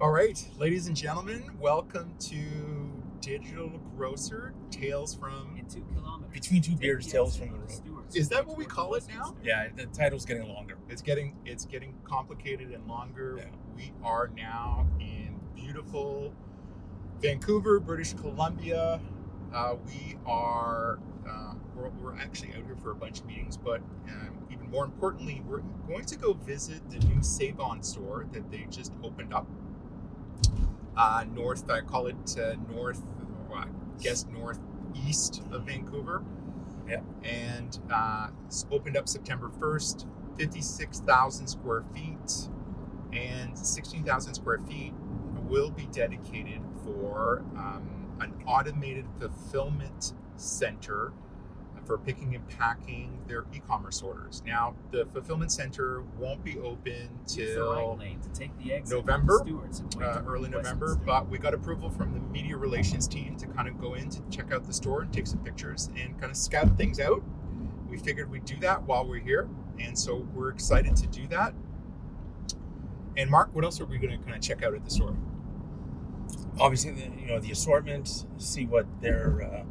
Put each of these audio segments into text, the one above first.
rolling. All right, ladies and gentlemen, welcome to Digital Grocer Tales from. in two kilometers. Between two Take beers, tales exit from the on road. Stewart's Is that what we call it now? Yeah, the title's getting longer. It's getting it's getting complicated and longer. Yeah. We are now in beautiful Vancouver, British Columbia. Uh, we are uh, we're, we're actually out here for a bunch of meetings, but um, even more importantly, we're going to go visit the new Save On store that they just opened up. Uh, north, I call it uh, north, or I guess northeast of Vancouver. Yeah. And uh, it's opened up September 1st, 56,000 square feet, and 16,000 square feet will be dedicated for um, an automated fulfillment center for picking and packing their e-commerce orders. Now, the fulfillment center won't be open Use till right to take the exit November, Stewart's uh, early November, Street. but we got approval from the media relations team to kind of go in to check out the store and take some pictures and kind of scout things out. We figured we'd do that while we're here, and so we're excited to do that. And Mark, what else are we going to kind of check out at the store? Obviously, the, you know the assortment. See what their uh,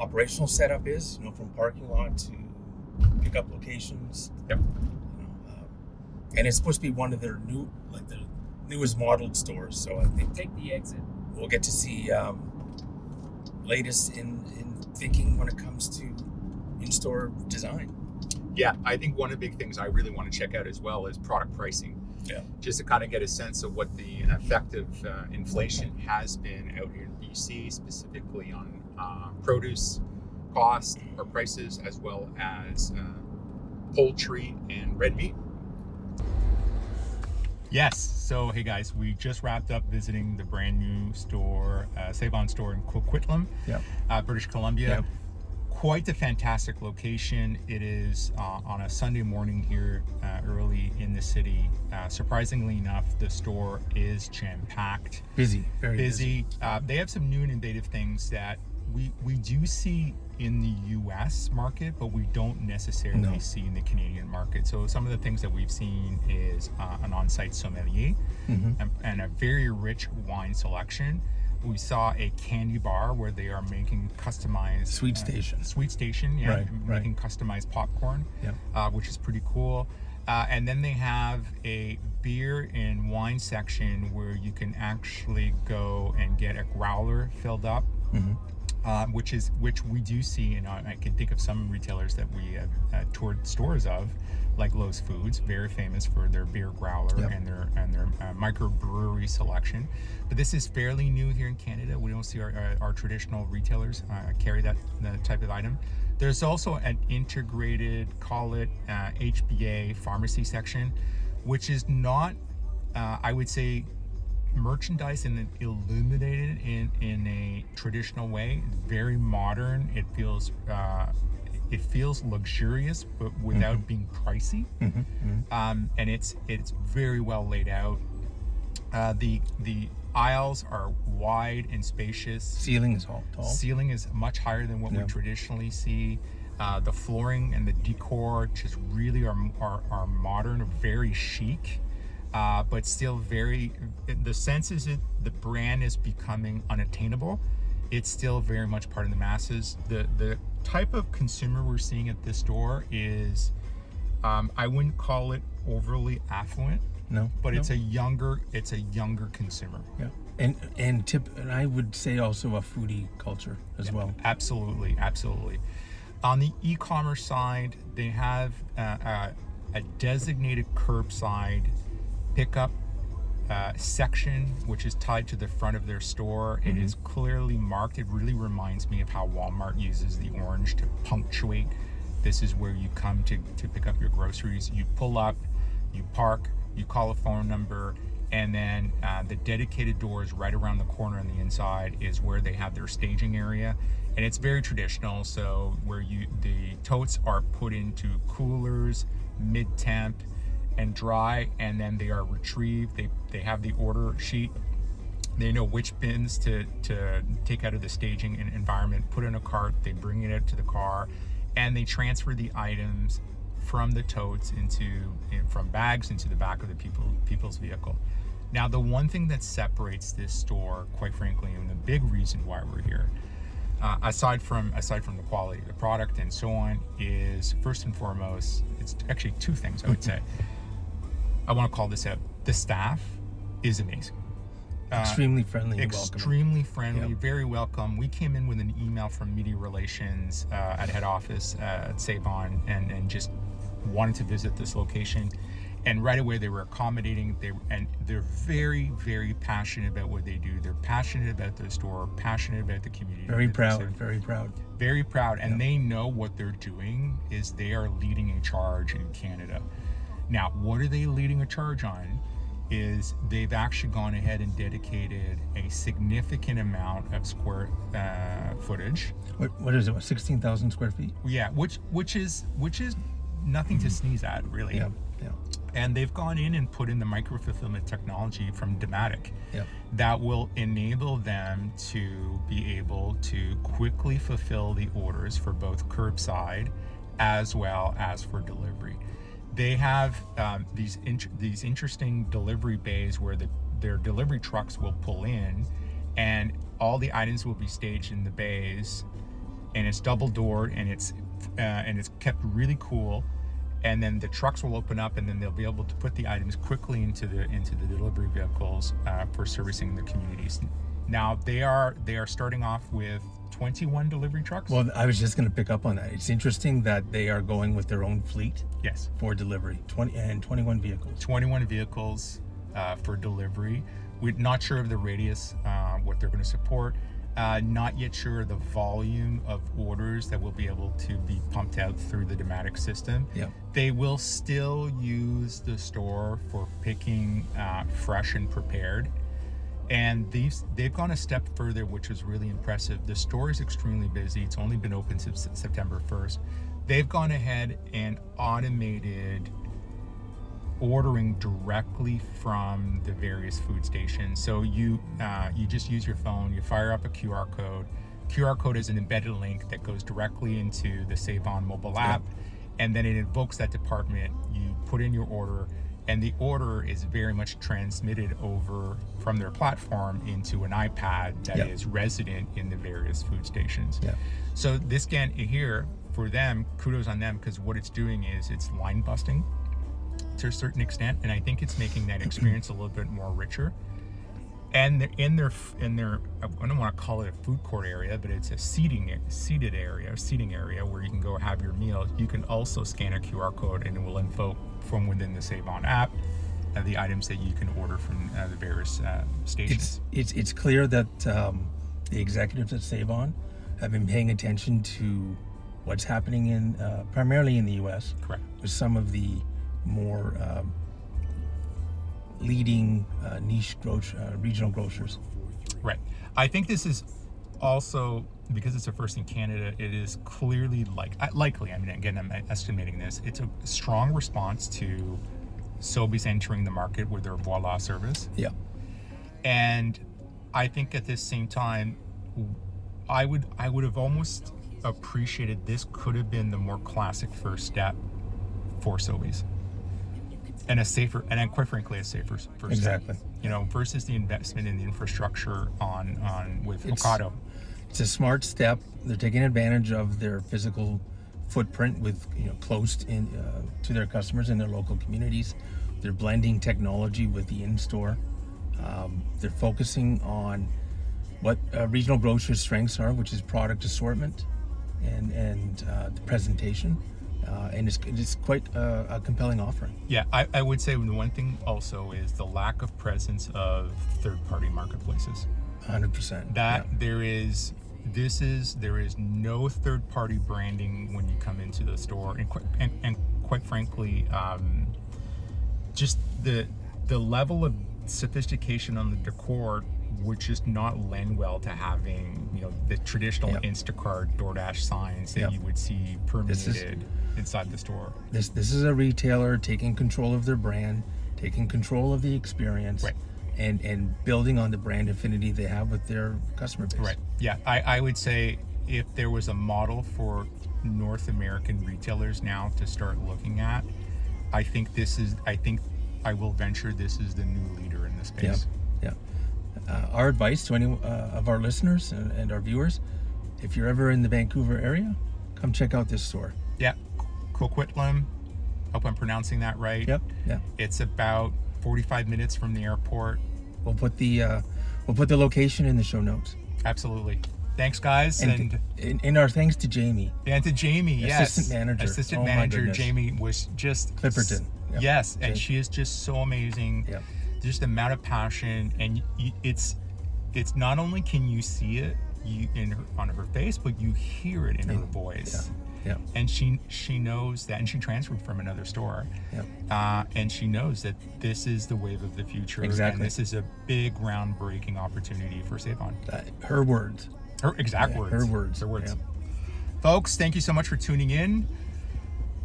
operational setup is. You know, from parking lot to pickup locations. Yep. You know, um, and it's supposed to be one of their new, like the newest modeled stores. So I think Take the exit. we'll get to see um, latest in in thinking when it comes to in-store design. Yeah, I think one of the big things I really want to check out as well is product pricing. Yeah. Just to kind of get a sense of what the effective uh, inflation has been out here in BC, specifically on uh, produce costs or prices, as well as uh, poultry and red meat. Yes. So, hey guys, we just wrapped up visiting the brand new store, uh, Save On store in Coquitlam, Yep. uh, British Columbia Yep. quite a fantastic location. It is uh, on a Sunday morning here uh, early in the city. Uh, surprisingly enough, the store is jam packed, Busy, very busy. Uh, they have some new and innovative things that we we do see in the U.S. market, but we don't necessarily No. see in the Canadian market. So some of the things that we've seen is uh, an on-site sommelier Mhm. and, and a very rich wine selection. We saw a candy bar where they are making customized Sweet uh, station. sweet station, yeah, Right, right. making customized popcorn, Yep. uh, which is pretty cool. Uh, and then they have a beer and wine section where you can actually go and get a growler filled up, Mhm. Uh, which is which we do see, and I, I can think of some retailers that we have uh, toured stores of, like Lowe's Foods, very famous for their beer growler Yep. and their and their uh, microbrewery selection. But this is fairly new here in Canada. We don't see our, our, our traditional retailers uh, carry that, that type of item. There's also an integrated, call it uh, HBA pharmacy section, which is not, uh, I would say, merchandise and illuminated in in a traditional way. Very modern. It feels uh, it feels luxurious, but without being pricey. Mhm. Mhm. Um, and it's it's very well laid out. Uh, the the aisles are wide and spacious. Ceiling is all tall. Ceiling is much higher than what Yeah. we traditionally see. Uh, the flooring and the decor just really are, are, are modern, very chic, uh, but still very. The sense is that the brand is becoming unattainable. It's still very much part of the masses. The the type of consumer we're seeing at this store is, um, I wouldn't call it overly affluent, No, but no. it's a younger it's a younger consumer. yeah, and and tip, and I would say also a foodie culture as well. Absolutely, absolutely. On the e-commerce side, they have uh, uh, a designated curbside pickup uh, section, which is tied to the front of their store. It is clearly marked. It really reminds me of how Walmart uses the orange to punctuate. This is where you come to, to pick up your groceries. You pull up, you park, you call a phone number, and then uh, the dedicated doors right around the corner on the inside is where they have their staging area and it's very traditional so where you the totes are put into coolers mid temp and dry and then they are retrieved they they have the order sheet they know which bins to to take out of the staging en- environment put in a cart they bring it out to the car and they transfer the items from the totes into in- from bags into the back of the people people's vehicle. Now, the one thing that separates this store, quite frankly, and the big reason why we're here, uh, aside from aside from the quality of the product and so on, is first and foremost, it's actually two things I would say. I want to call this out. The staff is amazing. Uh, Extremely friendly and welcoming. extremely friendly, Yep. very welcome. We came in with an email from media relations uh, at head office uh, at Save On and, and just wanted to visit this location. And right away they were accommodating. They and they're very, very passionate about what they do. They're passionate about their store, passionate about the community. Very proud, very proud. very proud and they know what they're doing is they are leading a charge in canada now what are they leading a charge on is they've actually gone ahead and dedicated a significant amount of square uh, footage What, what is it? What, 16,000 square feet? yeah which which is which is nothing to sneeze at really Yeah, yeah, and they've gone in and put in the micro fulfillment technology from Dematic yeah. that will enable them to be able to quickly fulfill the orders for both curbside as well as for delivery. They have um, these int- these interesting delivery bays where the, their delivery trucks will pull in, and all the items will be staged in the bays, and it's double doored and it's uh, and it's kept really cool. And then the trucks will open up and then they'll be able to put the items quickly into the into the delivery vehicles uh, for servicing the communities now they are they are starting off with 21 delivery trucks Well, I was just going to pick up on that. It's interesting that they are going with their own fleet yes for delivery 20 and 21 vehicles. 21 vehicles uh, for delivery we're not sure of the radius uh, what they're going to support uh, not yet sure of the volume of orders that will be able to be pumped out through the Dematic system. Yeah. They will still use the store for picking uh, fresh and prepared. And these they've gone a step further, which was really impressive. The store is extremely busy. It's only been open since September 1st. They've gone ahead and automated ordering directly from the various food stations. So you uh, you just use your phone, you fire up a QR code. QR code is an embedded link that goes directly into the Save On mobile app, and then it invokes that department. You put in your order, and the order is very much transmitted over from their platform into an iPad that is Yeah. resident in the various food stations. Yeah. So this scan here for them, kudos on them because what it's doing is it's line busting to a certain extent, and I think it's making that experience a little bit more richer. And they're in their in their I don't want to call it a food court area, but it's a seating seated area, seating area where you can go have your meal. You can also scan a QR code, and it will invoke from within the Save On app uh, the items that you can order from uh, the various uh, stations. It's it's it's clear that um, the executives at Save On have been paying attention to what's happening in uh, primarily in the U.S. Correct. with some of the more um, leading uh, niche gro- uh, regional grocers. Right. I think this is also because it's a first in Canada. It is clearly like likely. I mean, again, I'm estimating this. It's a strong response to Sobeys entering the market with their Voila service, Yeah, and I think at this same time, I would I would have almost appreciated this could have been the more classic first step for Sobeys. And a safer, and quite frankly, a safer first step exactly. you know, versus the investment in the infrastructure on on with It's- Ocado. It's a smart step. They're taking advantage of their physical footprint with you know close in uh, to their customers in their local communities. They're blending technology with the in-store. Um, they're focusing on what uh, regional grocers' strengths are, which is product assortment and and uh, the presentation, uh, and it's it's quite a, a compelling offering. Yeah, I, I would say the one thing also is the lack of presence of third-party marketplaces. Hundred percent. That there is, this is there is no third-party branding when you come into the store, and quite, and, and quite frankly, um, just the the level of sophistication on the decor would just not lend well to having you know the traditional Yeah. Instacart, DoorDash signs that Yeah. you would see This is- permeated inside the store. This this is a retailer taking control of their brand, taking control of the experience, Right. and and building on the brand affinity they have with their customer base. Right. Yeah, I, I would say if there was a model for North American retailers now to start looking at, I think this is. I think I will venture this is the new leader in this Yeah, space. yeah. Uh, our advice to any uh, of our listeners and, and our viewers, if you're ever in the Vancouver area, come check out this store. Yeah, Coquitlam. Hope I'm pronouncing that right. Yep, yeah. It's about 45 minutes from the airport. We'll put the uh, we'll put the location in the show notes. Absolutely. Thanks, guys, and And in, in our thanks to Jamie. and to Jamie. yes, Assistant manager. Assistant Oh manager. Jamie was just Clipperton. Yep. Yes, and she is just so amazing. Yep. Just the amount of passion, and it's it's not only can you see it you in her, on her face, but you hear it in her voice. Yeah, And she she knows that, and she transferred from another store. yeah, uh, and she knows that this is the wave of the future. Exactly. And this is a big, groundbreaking opportunity for Save On. uh, her words. Her exact Yeah, words. her words, Her words. yeah. Folks, thank you so much for tuning in.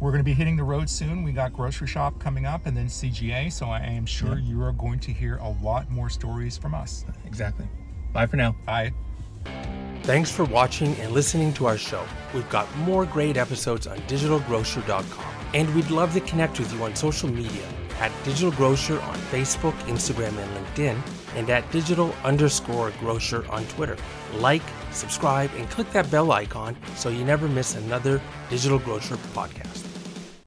We're going to be hitting the road soon. We got Groceryshop coming up, and then CGA. So I am sure you are going to hear a lot more stories from us. Exactly. Bye for now. Bye. Thanks for watching and listening to our show. We've got more great episodes on digitalgrocer.com. And we'd love to connect with you on social media at Digital Grocer on Facebook, Instagram, and LinkedIn, and at digital underscore grocer on Twitter. Like, subscribe, and click that bell icon so you never miss another Digital Grocer podcast.